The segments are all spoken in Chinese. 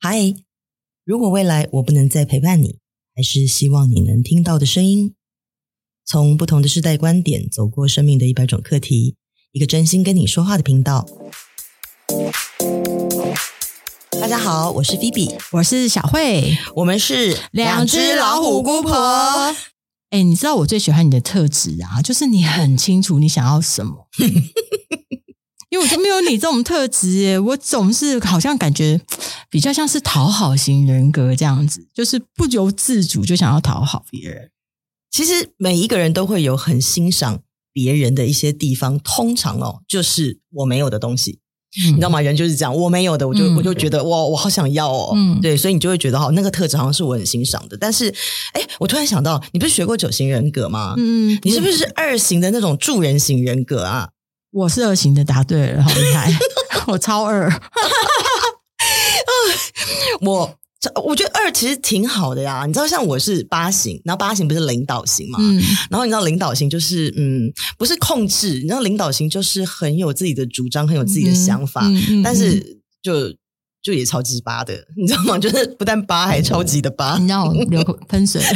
嗨，如果未来我不能再陪伴你，还是希望你能听到的声音。从不同的世代观点，走过生命的一百种课题，一个真心跟你说话的频道。大家好，我是菲比，我是小慧，我们是两只老虎姑婆。哎，你知道我最喜欢你的特质啊，就是你很清楚你想要什么。因为我就没有你这种特质耶，我总是好像感觉比较像是讨好型人格这样子，就是不由自主就想要讨好别人。其实每一个人都会有很欣赏别人的一些地方，通常哦，就是我没有的东西，嗯、你知道吗？人就是这样，我没有的，我就、嗯、我就觉得哇，我好想要哦，嗯，对，所以你就会觉得哈，那个特质好像是我很欣赏的。但是，哎，我突然想到，你不是学过九型人格吗？嗯，你是不是二型的那种助人型人格啊？我是二型的，答对了，好厉害！我超二，我我觉得二其实挺好的呀。你知道，像我是八型，然后八型不是领导型嘛？嗯，然后你知道领导型就是嗯，不是控制，你知道领导型就是很有自己的主张，很有自己的想法，嗯嗯嗯、但是就就也超级八的，你知道吗？就是不但八，还超级的八。你让我流口喷水。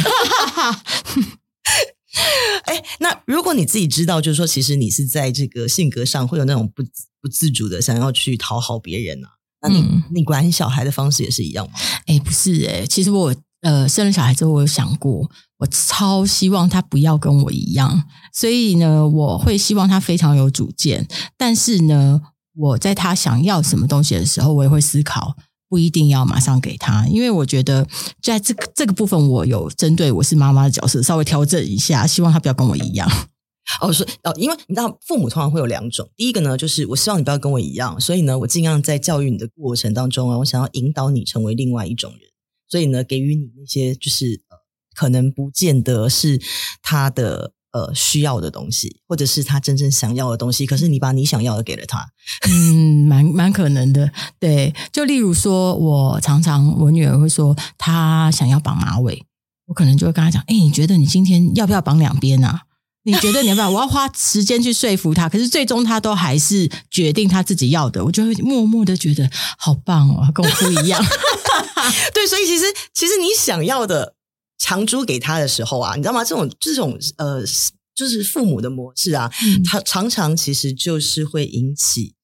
哎，那如果你自己知道，就是说，其实你是在这个性格上会有那种不不自主的想要去讨好别人啊，那你、嗯、你管小孩的方式也是一样吗？哎，不是哎，其实我呃生了小孩之后，我有想过，我超希望他不要跟我一样，所以呢，我会希望他非常有主见，但是呢，我在他想要什么东西的时候，我也会思考。不一定要马上给他，因为我觉得在这个这个部分，我有针对我是妈妈的角色稍微调整一下，希望他不要跟我一样。哦，是哦，因为你知道，父母通常会有两种，第一个呢，就是我希望你不要跟我一样，所以呢，我尽量在教育你的过程当中啊，我想要引导你成为另外一种人，所以呢，给予你那些就是呃，可能不见得是他的。呃，需要的东西，或者是他真正想要的东西，可是你把你想要的给了他，嗯，蛮蛮可能的。对，就例如说，我常常我女儿会说她想要绑马尾，我可能就会跟她讲，哎，你觉得你今天要不要绑两边啊？你觉得你要不要？我要花时间去说服她，可是最终她都还是决定她自己要的，我就会默默的觉得好棒哦，跟我不一样。对，所以其实其实你想要的。强租给他的时候啊，你知道吗？这种这种呃，就是父母的模式啊，他、嗯、常常其实就是会引起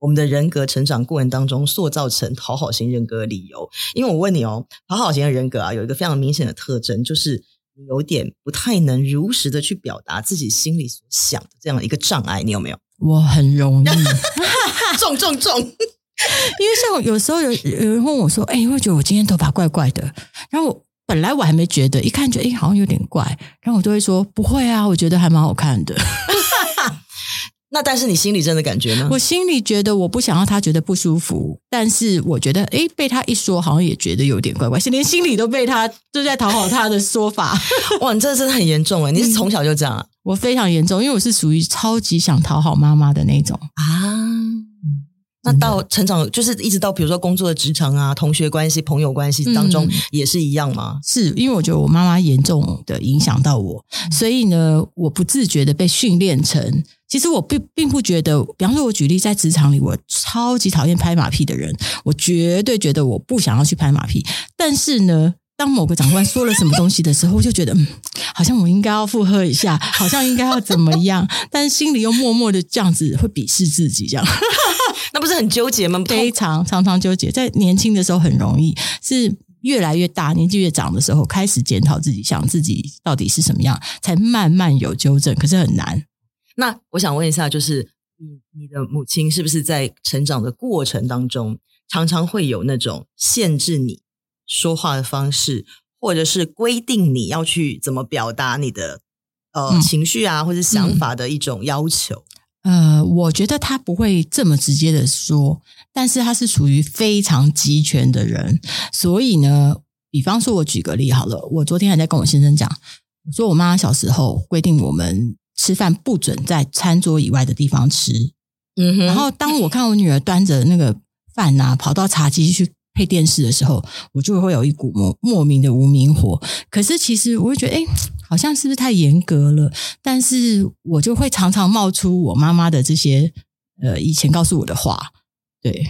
我们的人格成长过程当中塑造成讨好型人格的理由。因为我问你哦，讨好型的人格啊，有一个非常明显的特征，就是有点不太能如实的去表达自己心里所想的这样一个障碍。你有没有？我很容易，重重重，因为像有时候有有人问我说：“哎，我觉得我今天头发怪怪的。”然后。本来我还没觉得，一看觉得诶好像有点怪，然后我就会说不会啊，我觉得还蛮好看的。那但是你心里真的感觉呢？我心里觉得我不想让他觉得不舒服，但是我觉得诶被他一说，好像也觉得有点怪怪，是连心里都被他就在讨好他的说法。哇，你这真的很严重诶，你是从小就这样啊？我非常严重，因为我是属于超级想讨好妈妈的那种啊。那到成长，就是一直到比如说工作的职场啊、同学关系、朋友关系当中，也是一样吗？嗯、是因为我觉得我妈妈严重的影响到我，所以呢，我不自觉的被训练成。其实我并并不觉得，比方说，我举例在职场里，我超级讨厌拍马屁的人，我绝对觉得我不想要去拍马屁。但是呢，当某个长官说了什么东西的时候，我就觉得，嗯，好像我应该要附和一下，好像应该要怎么样，但是心里又默默的这样子会鄙视自己，这样。那不是很纠结吗？非常常常纠结，在年轻的时候很容易，是越来越大，年纪越长的时候开始检讨自己，想自己到底是什么样，才慢慢有纠正。可是很难。那我想问一下，就是你你的母亲是不是在成长的过程当中，常常会有那种限制你说话的方式，或者是规定你要去怎么表达你的呃、嗯、情绪啊，或者想法的一种要求？呃，我觉得他不会这么直接的说，但是他是属于非常集权的人，所以呢，比方说，我举个例好了，我昨天还在跟我先生讲，我说我妈小时候规定我们吃饭不准在餐桌以外的地方吃，嗯哼，然后当我看我女儿端着那个饭呐、啊，跑到茶几去配电视的时候，我就会有一股莫莫名的无名火，可是其实我会觉得，哎。好像是不是太严格了？但是我就会常常冒出我妈妈的这些呃以前告诉我的话。对，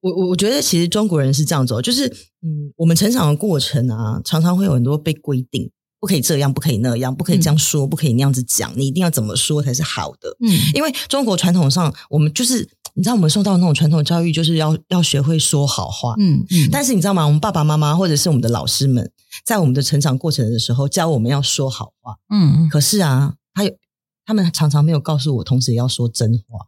我我我觉得其实中国人是这样子，就是嗯，我们成长的过程啊，常常会有很多被规定，不可以这样，不可以那样，不可以这样说，嗯、不可以那样子讲，你一定要怎么说才是好的。嗯，因为中国传统上，我们就是你知道，我们受到那种传统教育，就是要要学会说好话。嗯嗯。但是你知道吗？我们爸爸妈妈或者是我们的老师们，在我们的成长过程的时候，教我们要说好话。嗯。可是啊，他有。他们常常没有告诉我，同时也要说真话。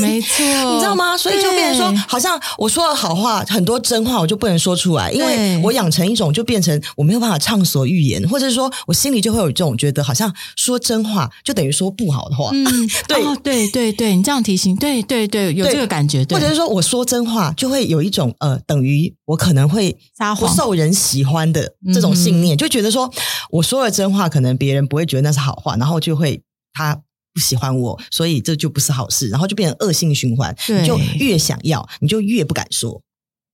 没错，你知道吗？所以就变成说，好像我说了好话，很多真话我就不能说出来，因为我养成一种就变成我没有办法畅所欲言，或者说我心里就会有这种觉得，好像说真话就等于说不好的话。嗯，对，哦、对对对，你这样提醒，对对对，有这个感觉。对，或者是说我说真话，就会有一种呃，等于我可能会不受人喜欢的这种信念，就觉得说我说了真话，可能别人不会觉得那是好话，然后就会。他不喜欢我，所以这就不是好事，然后就变成恶性循环。你就越想要，你就越不敢说。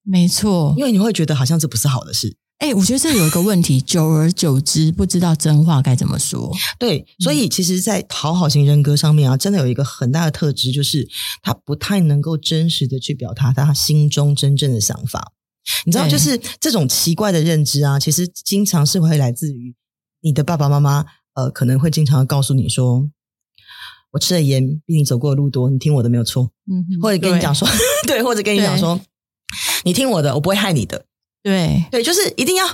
没错，因为你会觉得好像这不是好的事。哎，我觉得这有一个问题，久而久之不知道真话该怎么说。对，所以其实，在讨好型人格上面啊，真的有一个很大的特质，就是他不太能够真实的去表达他心中真正的想法。你知道，就是这种奇怪的认知啊，其实经常是会来自于你的爸爸妈妈。呃，可能会经常告诉你说，我吃的盐比你走过的路多，你听我的没有错。嗯哼，或者跟你讲说，对，对，或者跟你讲说，你听我的，我不会害你的。对，对，就是一定要，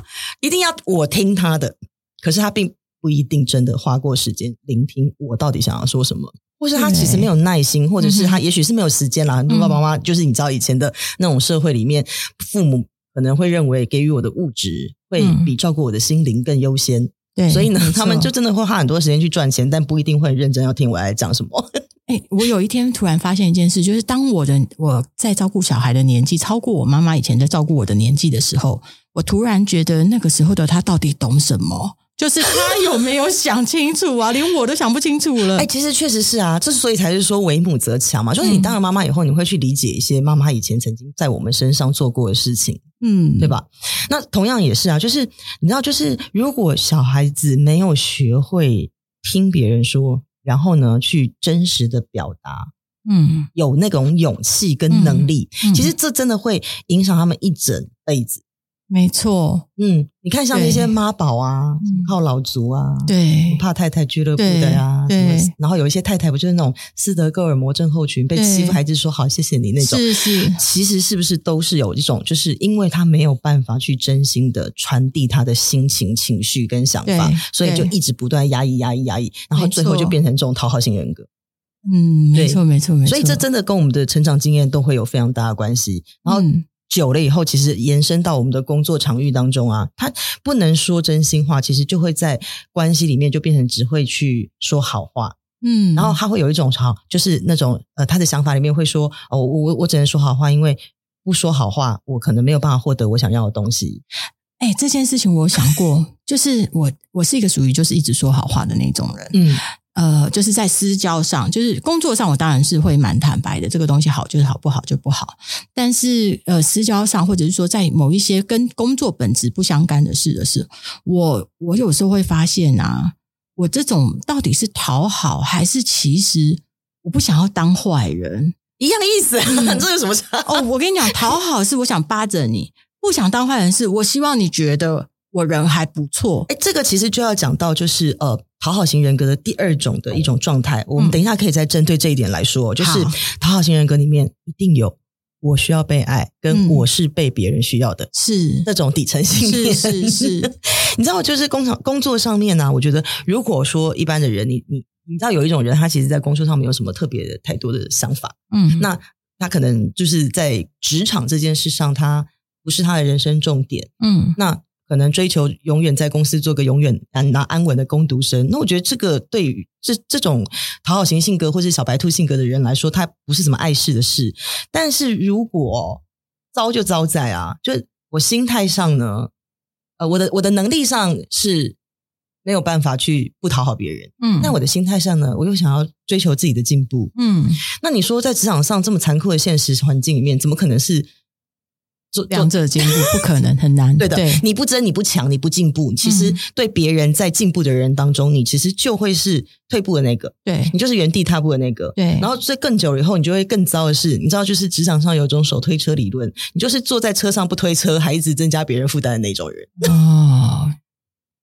一定要我听他的。可是他并不一定真的花过时间聆听我到底想要说什么，或是他其实没有耐心，或者是他也许是没有时间啦。很多爸爸妈妈就是你知道以前的那种社会里面，父母可能会认为给予我的物质会比照顾我的心灵更优先。对，所以呢，他们就真的会花很多时间去赚钱，但不一定会认真要听我来讲什么。哎，我有一天突然发现一件事，就是当我的我在照顾小孩的年纪超过我妈妈以前在照顾我的年纪的时候，我突然觉得那个时候的他到底懂什么？就是他有没有想清楚啊？连我都想不清楚了。哎，其实确实是啊，这所以才是说为母则强嘛，就是你当了妈妈以后，你会去理解一些妈妈以前曾经在我们身上做过的事情，嗯，对吧？那同样也是啊，就是你知道，就是如果小孩子没有学会听别人说，然后呢，去真实的表达，嗯，有那种勇气跟能力，嗯嗯、其实这真的会影响他们一整辈子。没错，嗯，你看像那些妈宝啊，靠老族啊，对，怕太太俱乐部的呀，对，然后有一些太太不就是那种斯德哥尔摩症候群，被欺负还是说好谢谢你那种，是是，其实是不是都是有一种，就是因为他没有办法去真心的传递他的心情、情绪跟想法，所以就一直不断压抑、压抑、压抑，然后最后就变成这种讨好型人格。嗯，没错，没错，没错。所以这真的跟我们的成长经验都会有非常大的关系，然后。久了以后，其实延伸到我们的工作场域当中啊，他不能说真心话，其实就会在关系里面就变成只会去说好话，嗯，然后他会有一种好，就是那种呃，他的想法里面会说，哦，我我我只能说好话，因为不说好话，我可能没有办法获得我想要的东西。哎，这件事情我想过，就是我我是一个属于就是一直说好话的那种人，嗯。呃，就是在私交上，就是工作上，我当然是会蛮坦白的。这个东西好就是好，不好就不好。但是呃，私交上，或者是说在某一些跟工作本质不相干的事的时候，我我有时候会发现啊，我这种到底是讨好，还是其实我不想要当坏人，一样意思。嗯、这有什么差？哦，我跟你讲，讨好是我想巴着你，不想当坏人是我希望你觉得我人还不错。哎，这个其实就要讲到就是呃。讨好型人格的第二种的一种状态，我们等一下可以再针对这一点来说。嗯、就是讨好型人格里面一定有我需要被爱，跟我是被别人需要的，是那种底层信念。是是是，你知道，就是工厂工作上面呢、啊，我觉得如果说一般的人，你你你知道有一种人，他其实在工作上没有什么特别的太多的想法，嗯，那他可能就是在职场这件事上，他不是他的人生重点，嗯，那。可能追求永远在公司做个永远安拿安稳的工读生，那我觉得这个对于这这种讨好型性格或是小白兔性格的人来说，他不是什么碍事的事。但是如果糟就糟在啊，就我心态上呢，呃，我的我的能力上是没有办法去不讨好别人，嗯，但我的心态上呢，我又想要追求自己的进步，嗯，那你说在职场上这么残酷的现实环境里面，怎么可能是？做两者兼顾不可能，很难。对的，对你不争，你不抢，你不进步，其实对别人在进步的人当中，你其实就会是退步的那个。对，你就是原地踏步的那个。对，然后在更久了以后，你就会更糟的是，你知道，就是职场上有一种手推车理论，你就是坐在车上不推车，还一直增加别人负担的那种人。哦，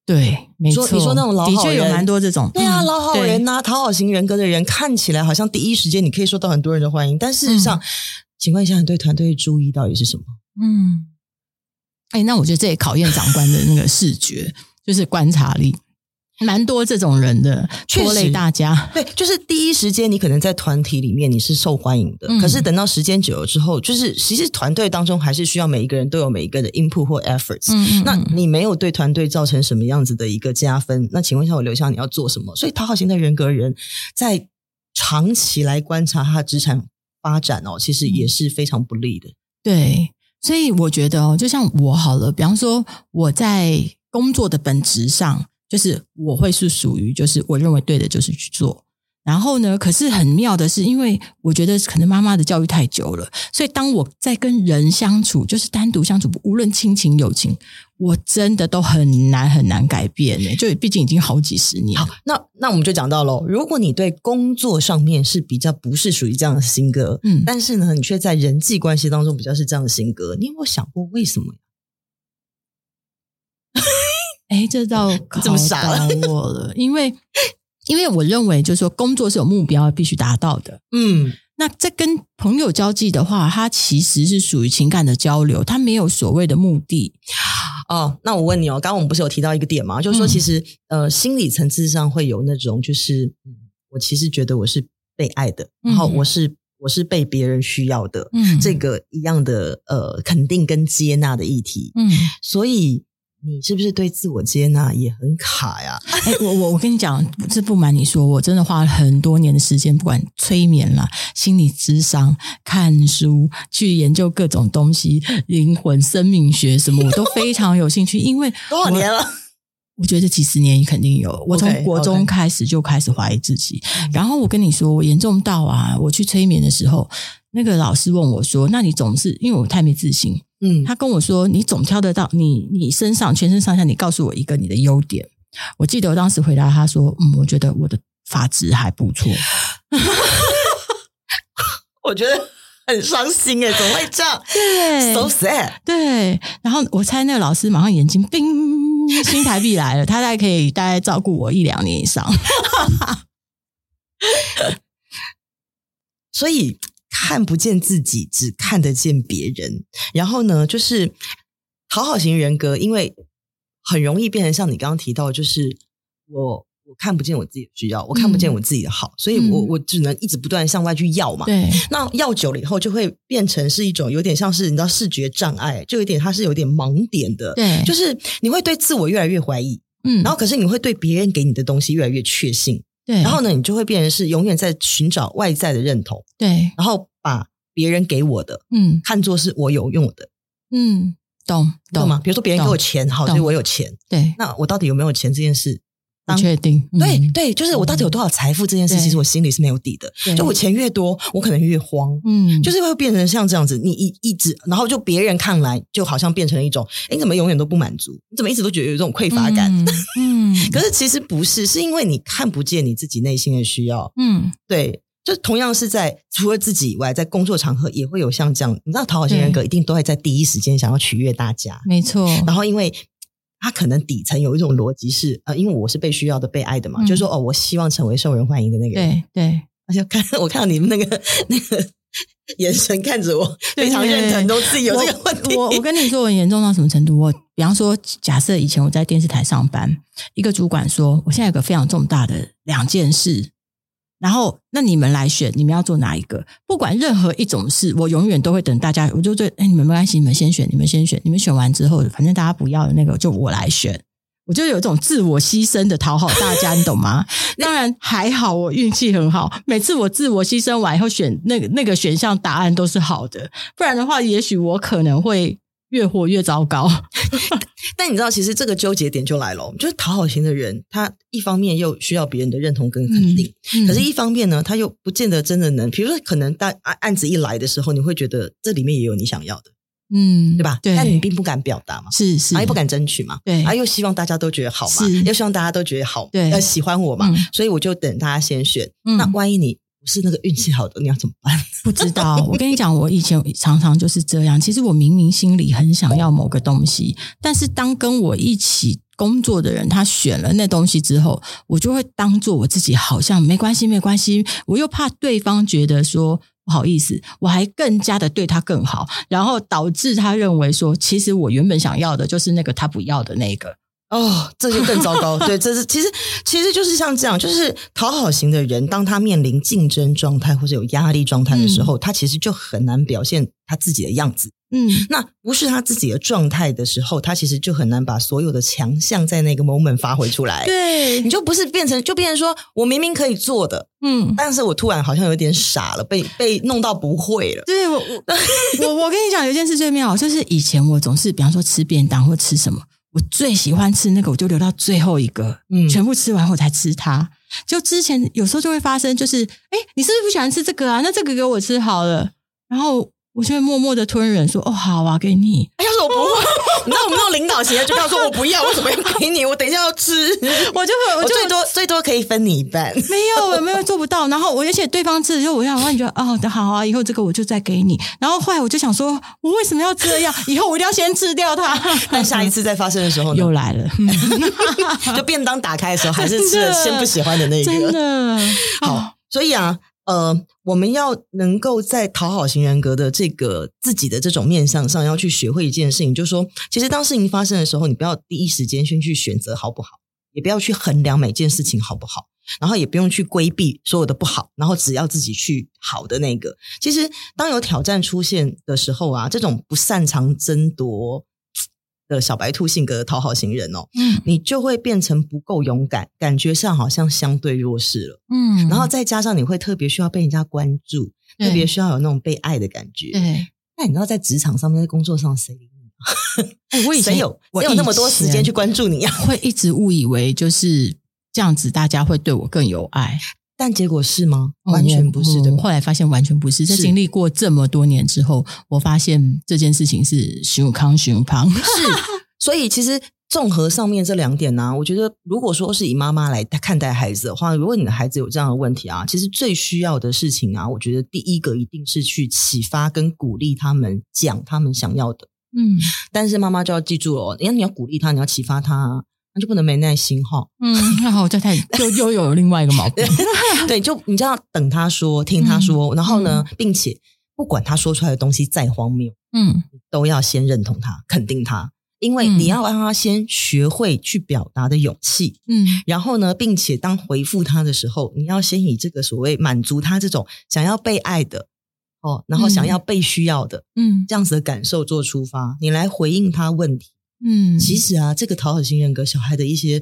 对，没错，你说那种老好人，的确有蛮多这种。对啊，老好人呐、啊，讨好型人格的人，看起来好像第一时间你可以受到很多人的欢迎，但事实上，嗯、请问一下，你对团队的注意到底是什么？嗯。哎，那我觉得这也考验长官的那个视觉，就是观察力，蛮多这种人的拖累大家。对，就是第一时间你可能在团体里面你是受欢迎的，嗯、可是等到时间久了之后，就是其实团队当中还是需要每一个人都有每一个的 input 或 efforts。嗯，嗯，嗯，那你没有对团队造成什么样子的一个加分？那请问一下，我留下你要做什么？所以讨好型的人格人在长期来观察他的职场发展哦，其实也是非常不利的。对。所以我觉得哦，就像我好了，比方说我在工作的本质上，就是我会是属于，就是我认为对的，就是去做。然后呢，可是很妙的是，因为我觉得可能妈妈的教育太久了，所以当我在跟人相处，就是单独相处，无论亲情友情，我真的都很难很难改变呢。就毕竟已经好几十年。好，那那我们就讲到喽。如果你对工作上面是比较不是属于这样的性格，嗯，但是呢，你却在人际关系当中比较是这样的性格，你有没有想过为什么？哎，这倒 考倒我了，因为。因为我认为，就是说，工作是有目标必须达到的。嗯，那在跟朋友交际的话，它其实是属于情感的交流，它没有所谓的目的。哦，那我问你哦，刚刚我们不是有提到一个点吗？就是说，其实、嗯、呃，心理层次上会有那种，就是嗯，我其实觉得我是被爱的，然后我是我是被别人需要的，嗯，这个一样的呃肯定跟接纳的议题，嗯，所以。你是不是对自我接纳也很卡呀？哎，我我我跟你讲，这不瞒你说，我真的花了很多年的时间，不管催眠啦、心理智商、看书、去研究各种东西、灵魂、生命学什么，我都非常有兴趣。因为 多少年了？我觉得几十年肯定有。我从国中开始就开始怀疑自己。Okay, okay. 然后我跟你说，我严重到啊，我去催眠的时候，那个老师问我说：“那你总是因为我太没自信。”嗯，他跟我说：“你总挑得到你，你身上全身上下，你告诉我一个你的优点。”我记得我当时回答他说：“嗯，我觉得我的发质还不错。”我觉得很伤心诶，怎么会这样？对，so sad。对，然后我猜那个老师马上眼睛冰，新台币来了，他大概可以大概照顾我一两年以上。所以。看不见自己，只看得见别人。然后呢，就是讨好型人格，因为很容易变成像你刚刚提到，就是我我看不见我自己的需要，我看不见我自己的好，嗯、所以我我只能一直不断向外去要嘛。对，那要久了以后，就会变成是一种有点像是你知道视觉障碍，就有点它是有点盲点的。对，就是你会对自我越来越怀疑，嗯，然后可是你会对别人给你的东西越来越确信。对，然后呢，你就会变成是永远在寻找外在的认同。对，然后把别人给我的，嗯，看作是我有用的。嗯，懂懂吗？比如说别人给我钱，好，所以我有钱。对，那我到底有没有钱这件事？不确定，对对，就是我到底有多少财富这件事，其实我心里是没有底的。就我钱越多，我可能越慌，嗯，就是会变成像这样子，你一一直，然后就别人看来就好像变成了一种，哎，你怎么永远都不满足？你怎么一直都觉得有这种匮乏感？嗯，可是其实不是，是因为你看不见你自己内心的需要。嗯，对，就同样是在除了自己以外，在工作场合也会有像这样，你知道讨好型人格一定都会在第一时间想要取悦大家，没错。然后因为。他可能底层有一种逻辑是，呃，因为我是被需要的、被爱的嘛，嗯、就是说，哦，我希望成为受人欢迎的那个人。对对，而且看我看到你们那个那个眼神看着我，非常认同，都自己有这个问题。我我，我跟你说，我严重到什么程度？我比方说，假设以前我在电视台上班，一个主管说，我现在有个非常重大的两件事。然后，那你们来选，你们要做哪一个？不管任何一种事，我永远都会等大家。我就对，哎，你们没关系，你们先选，你们先选，你们选完之后，反正大家不要的那个，就我来选。我就有一种自我牺牲的讨好大家，你懂吗？当然还好，我运气很好，每次我自我牺牲完以后选那个那个选项答案都是好的，不然的话，也许我可能会。越活越糟糕，但你知道，其实这个纠结点就来了，就是讨好型的人，他一方面又需要别人的认同跟肯定，嗯嗯、可是一方面呢，他又不见得真的能。比如说，可能当案案子一来的时候，你会觉得这里面也有你想要的，嗯，对吧？对，但你并不敢表达嘛，是是，啊，又不敢争取嘛，对，啊，又希望大家都觉得好嘛，又希望大家都觉得好，对，要，喜欢我嘛，所以我就等大家先选。那万一你不是那个运气好的，你要怎么办？不知道。我跟你讲，我以前常常就是这样。其实我明明心里很想要某个东西，但是当跟我一起工作的人他选了那东西之后，我就会当做我自己好像没关系，没关系。我又怕对方觉得说。不好意思，我还更加的对他更好，然后导致他认为说，其实我原本想要的就是那个他不要的那个。哦，这就更糟糕。对，这是其实其实就是像这样，就是讨好型的人，当他面临竞争状态或者有压力状态的时候，嗯、他其实就很难表现他自己的样子。嗯，那不是他自己的状态的时候，他其实就很难把所有的强项在那个 moment 发挥出来。对，你就不是变成，就变成说我明明可以做的，嗯，但是我突然好像有点傻了，被被弄到不会了。对，我我 我跟你讲，有一件事最妙，就是以前我总是，比方说吃便当或吃什么，我最喜欢吃那个，我就留到最后一个，嗯，全部吃完我才吃它。就之前有时候就会发生，就是哎，你是不是不喜欢吃这个啊？那这个给我吃好了，然后。我就会默默的吞忍，说：“哦，好啊，给你。”要是我不会，你知道我们那种领导型的，就跟他说：“我不要，我怎么要给你？我等一下要吃。”我就会，我就最多最多可以分你一半。没有，我没有做不到。然后我而且对方吃的时候，我想，我你觉得哦，好啊，以后这个我就再给你。然后后来我就想说，我为什么要这样？以后我一定要先吃掉它。但下一次再发生的时候又来了，就便当打开的时候，还是吃了先不喜欢的那个。真的好，所以啊。呃，我们要能够在讨好型人格的这个自己的这种面向上，要去学会一件事情，就是说，其实当事情发生的时候，你不要第一时间先去选择好不好，也不要去衡量每件事情好不好，然后也不用去规避所有的不好，然后只要自己去好的那个。其实，当有挑战出现的时候啊，这种不擅长争夺。的小白兔性格的讨好型人哦，嗯，你就会变成不够勇敢，感觉上好像相对弱势了，嗯，然后再加上你会特别需要被人家关注，特别需要有那种被爱的感觉，对。那你知道在职场上面，在工作上谁理你？哎，我以前谁有我有那么多时间去关注你啊？会一直误以为就是这样子，大家会对我更有爱。但结果是吗？完全不是的。后来发现完全不是。在经历过这么多年之后，我发现这件事情是熊康熊胖。是，所以其实综合上面这两点呢、啊，我觉得如果说是以妈妈来看待孩子的话，如果你的孩子有这样的问题啊，其实最需要的事情啊，我觉得第一个一定是去启发跟鼓励他们讲他们想要的。嗯，但是妈妈就要记住哦，因为你要鼓励他，你要启发他。就不能没耐心哈，嗯，那好，再太又又有另外一个毛病，对，就你就要等他说，听他说，嗯、然后呢，并且不管他说出来的东西再荒谬，嗯，都要先认同他，肯定他，因为你要让他先学会去表达的勇气，嗯，然后呢，并且当回复他的时候，你要先以这个所谓满足他这种想要被爱的哦，然后想要被需要的，嗯，这样子的感受做出发，你来回应他问题。嗯，其实啊，这个讨好型人格小孩的一些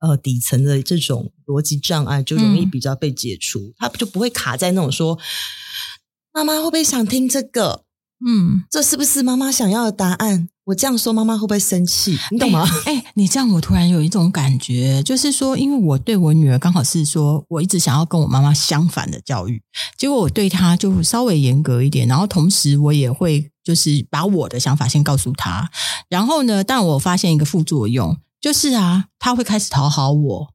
呃底层的这种逻辑障碍，就容易比较被解除，嗯、他就不会卡在那种说，妈妈会不会想听这个？嗯，这是不是妈妈想要的答案？我这样说，妈妈会不会生气？你懂吗？哎、欸欸，你这样，我突然有一种感觉，就是说，因为我对我女儿刚好是说，我一直想要跟我妈妈相反的教育，结果我对她就稍微严格一点，然后同时我也会就是把我的想法先告诉他，然后呢，但我发现一个副作用，就是啊，他会开始讨好我。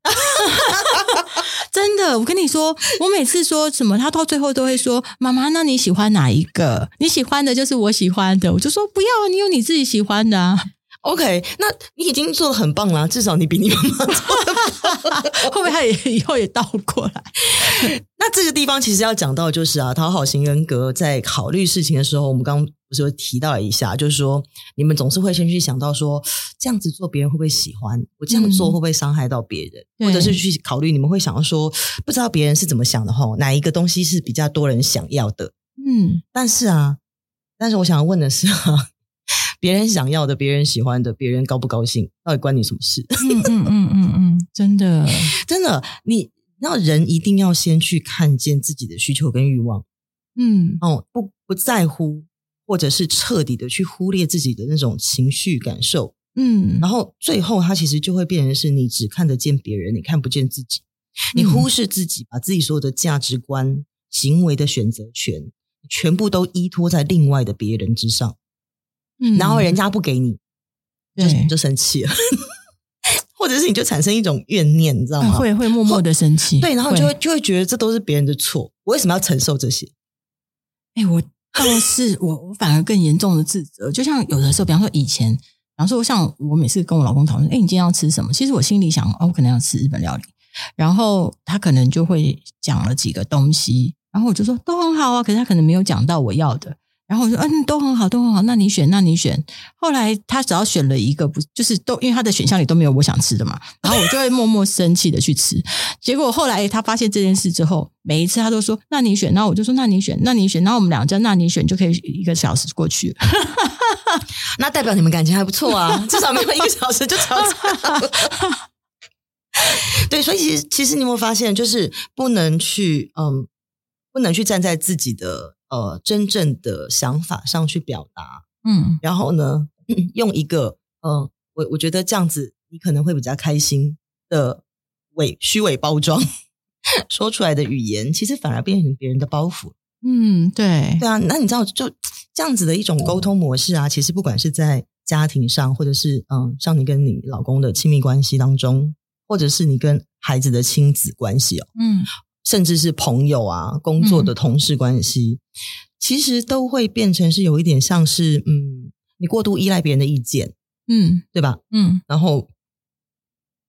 真的，我跟你说，我每次说什么，他到最后都会说：“妈妈，那你喜欢哪一个？你喜欢的就是我喜欢的。”我就说：“不要，你有你自己喜欢的啊。” OK，那你已经做的很棒了，至少你比你妈妈做的棒。会不会他也以后也倒过来？那这个地方其实要讲到就是啊，讨好型人格在考虑事情的时候，我们刚刚不是有提到了一下，就是说你们总是会先去想到说，这样子做别人会不会喜欢？我这样做会不会伤害到别人？嗯、或者是去考虑你们会想要说，不知道别人是怎么想的齁，哪一个东西是比较多人想要的？嗯，但是啊，但是我想要问的是啊。别人想要的，别人喜欢的，别人高不高兴，到底关你什么事？嗯嗯嗯嗯嗯，真的 真的，你那人一定要先去看见自己的需求跟欲望，嗯哦，不不在乎，或者是彻底的去忽略自己的那种情绪感受，嗯，然后最后它其实就会变成是你只看得见别人，你看不见自己，你忽视自己，把自己所有的价值观、行为的选择权全部都依托在另外的别人之上。嗯，然后人家不给你，就对。就生气了，或者是你就产生一种怨念，你知道吗？会会默默的生气，对，然后就会就会觉得这都是别人的错，我为什么要承受这些？哎，我倒是我我反而更严重的自责，就像有的时候，比方说以前，比方说像我每次跟我老公讨论，哎，你今天要吃什么？其实我心里想，哦，我可能要吃日本料理，然后他可能就会讲了几个东西，然后我就说都很好啊，可是他可能没有讲到我要的。然后我说，嗯，都很好，都很好。那你选，那你选。后来他只要选了一个，不就是都因为他的选项里都没有我想吃的嘛。然后我就会默默生气的去吃。结果后来他发现这件事之后，每一次他都说，那你选。然后我就说，那你选，那你选。然后我们两个那你选就可以一个小时过去。那代表你们感情还不错啊，至少没有一个小时就吵架。对，所以其实其实你有没有发现，就是不能去嗯，不能去站在自己的。呃，真正的想法上去表达，嗯，然后呢，用一个，嗯、呃，我我觉得这样子你可能会比较开心的伪虚伪包装 说出来的语言，其实反而变成别人的包袱。嗯，对，对啊，那你知道就这样子的一种沟通模式啊，其实不管是在家庭上，或者是嗯、呃，像你跟你老公的亲密关系当中，或者是你跟孩子的亲子关系哦，嗯。甚至是朋友啊，工作的同事关系，嗯、其实都会变成是有一点像是，嗯，你过度依赖别人的意见，嗯，对吧？嗯，然后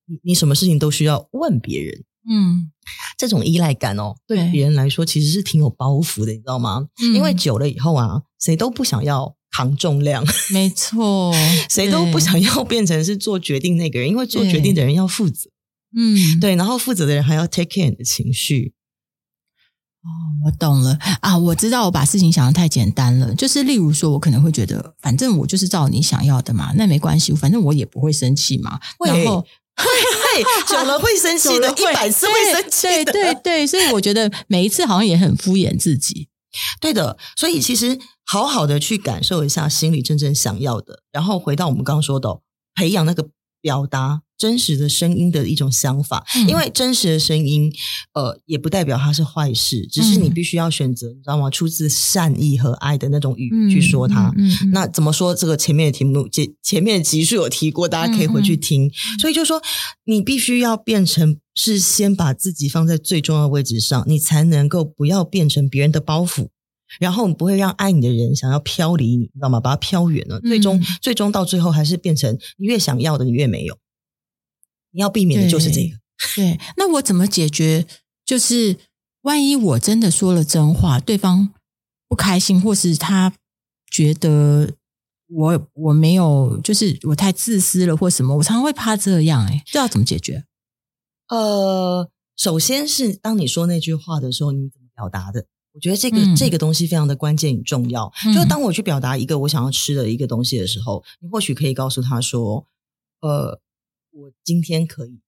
你你什么事情都需要问别人，嗯，这种依赖感哦，对别人来说其实是挺有包袱的，你知道吗？嗯、因为久了以后啊，谁都不想要扛重量，没错，谁都不想要变成是做决定那个人，因为做决定的人要负责。嗯，对，然后负责的人还要 take care 你的情绪。哦，我懂了啊，我知道我把事情想得太简单了。就是例如说，我可能会觉得，反正我就是照你想要的嘛，那没关系，反正我也不会生气嘛。然后久了会生气 的，一百次会生气的。对对对，所以我觉得每一次好像也很敷衍自己。对的，所以其实好好的去感受一下心里真正想要的，然后回到我们刚刚说的，培养那个表达。真实的声音的一种想法，嗯、因为真实的声音，呃，也不代表它是坏事，只是你必须要选择，嗯、你知道吗？出自善意和爱的那种语去说它。那怎么说？这个前面的题目，前前面的集数有提过，大家可以回去听。所以就说，你必须要变成是先把自己放在最重要的位置上，你才能够不要变成别人的包袱，然后你不会让爱你的人想要飘离你，你知道吗？把它飘远了，最终、嗯、最终到最后还是变成你越想要的，你越没有。你要避免的就是这个。对，对，那我怎么解决？就是万一我真的说了真话，对方不开心，或是他觉得我我没有，就是我太自私了，或什么，我常常会怕这样。哎，这要怎么解决？呃，首先是当你说那句话的时候，你怎么表达的？我觉得这个、嗯、这个东西非常的关键与重要。嗯、就当我去表达一个我想要吃的一个东西的时候，你或许可以告诉他说：“呃。”我今天可以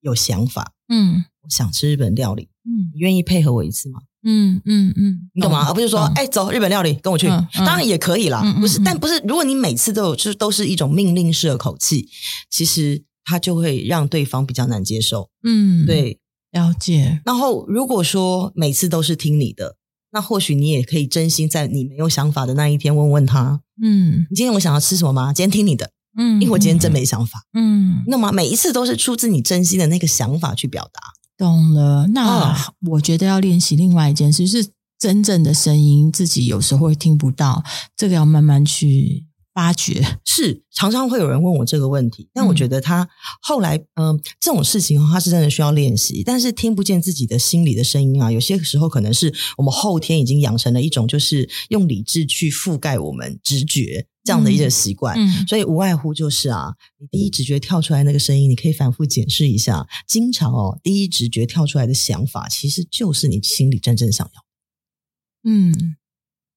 有想法，嗯，我想吃日本料理，嗯，你愿意配合我一次吗？嗯嗯嗯，你懂吗？而不是说，哎，走日本料理，跟我去，当然也可以啦，不是，但不是，如果你每次都有，就是都是一种命令式的口气，其实他就会让对方比较难接受。嗯，对，了解。然后如果说每次都是听你的，那或许你也可以真心在你没有想法的那一天问问他，嗯，你今天我想要吃什么吗？今天听你的。嗯，因为我今天真没想法。嗯，那么每一次都是出自你真心的那个想法去表达。懂了。那我觉得要练习另外一件事，就是真正的声音自己有时候会听不到，这个要慢慢去发掘。是，常常会有人问我这个问题，但我觉得他后来，嗯、呃，这种事情他是真的需要练习。但是听不见自己的心里的声音啊，有些时候可能是我们后天已经养成了一种，就是用理智去覆盖我们直觉。这样的一些习惯，嗯，所以无外乎就是啊，你第一直觉跳出来那个声音，你可以反复检视一下。经常哦，第一直觉跳出来的想法，其实就是你心里真正想要。嗯，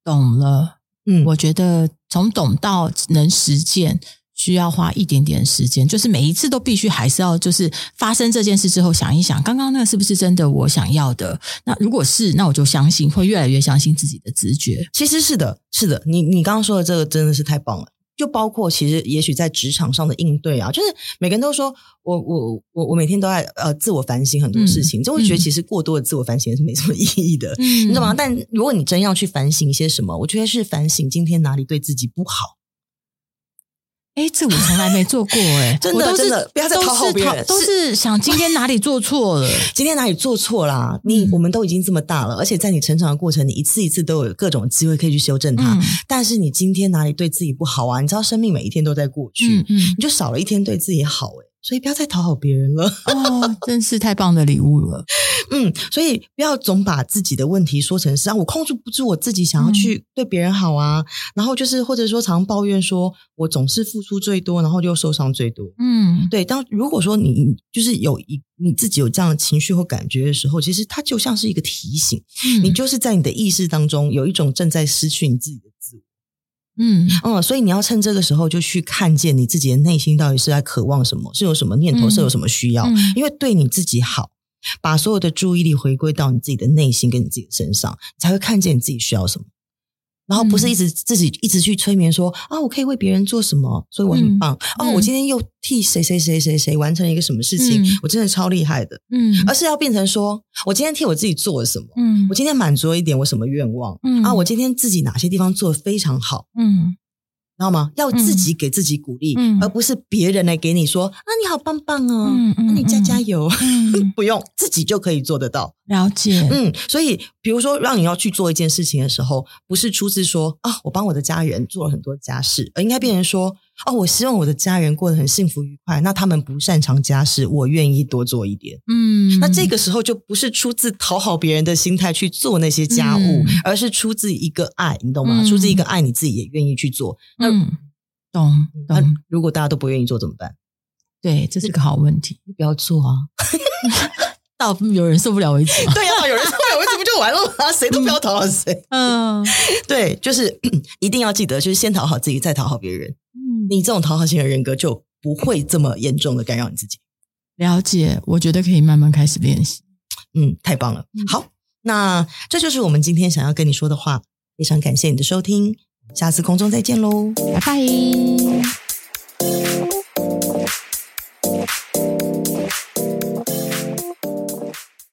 懂了。嗯，我觉得从懂到能实践。需要花一点点时间，就是每一次都必须还是要，就是发生这件事之后想一想，刚刚那个是不是真的我想要的？那如果是，那我就相信，会越来越相信自己的直觉。其实是的，是的，你你刚刚说的这个真的是太棒了。就包括其实也许在职场上的应对啊，就是每个人都说我我我我每天都在呃自我反省很多事情，就会觉得其实过多的自我反省也是没什么意义的，嗯、你知道吗？但如果你真要去反省一些什么，我觉得是反省今天哪里对自己不好。哎，这我从来没做过哎，真的真的，不要再讨好别人，都是想今天哪里做错了，今天哪里做错啦？你我们都已经这么大了，而且在你成长的过程，你一次一次都有各种机会可以去修正它。但是你今天哪里对自己不好啊？你知道，生命每一天都在过去，嗯，你就少了一天对自己好哎。所以不要再讨好别人了 哦，真是太棒的礼物了。嗯，所以不要总把自己的问题说成是啊，我控制不住我自己想要去对别人好啊，嗯、然后就是或者说常抱怨说我总是付出最多，然后就受伤最多。嗯，对。当如果说你就是有一你自己有这样的情绪或感觉的时候，其实它就像是一个提醒，嗯、你就是在你的意识当中有一种正在失去你自己的自我。嗯。嗯，所以你要趁这个时候就去看见你自己的内心到底是在渴望什么，是有什么念头，是有什么需要，因为对你自己好，把所有的注意力回归到你自己的内心跟你自己的身上，你才会看见你自己需要什么。然后不是一直自己一直去催眠说啊，我可以为别人做什么，所以我很棒。哦，我今天又替谁谁谁谁谁完成了一个什么事情，我真的超厉害的。嗯，而是要变成说我今天替我自己做了什么，嗯，我今天满足了一点我什么愿望，嗯啊，我今天自己哪些地方做的非常好，嗯。知道吗？要自己给自己鼓励，嗯、而不是别人来给你说啊，你好棒棒哦，那、嗯嗯、你加加油，嗯、不用自己就可以做得到。了解，嗯，所以比如说让你要去做一件事情的时候，不是出自说啊，我帮我的家人做了很多家事，而应该变成说。哦，我希望我的家人过得很幸福愉快。那他们不擅长家事，我愿意多做一点。嗯，那这个时候就不是出自讨好别人的心态去做那些家务，嗯、而是出自一个爱，你懂吗？嗯、出自一个爱，你自己也愿意去做。那懂懂。那如果大家都不愿意做怎么办？对，这是个好问题。就不要做啊，到有人受不了为止。对啊，有人受不了为止不就完了吗？谁都不要讨好谁。嗯，对，就是 一定要记得，就是先讨好自己，再讨好别人。你这种讨好型的人格就不会这么严重的干扰你自己。了解，我觉得可以慢慢开始练习。嗯，太棒了。好，那这就是我们今天想要跟你说的话。非常感谢你的收听，下次空中再见喽，拜拜。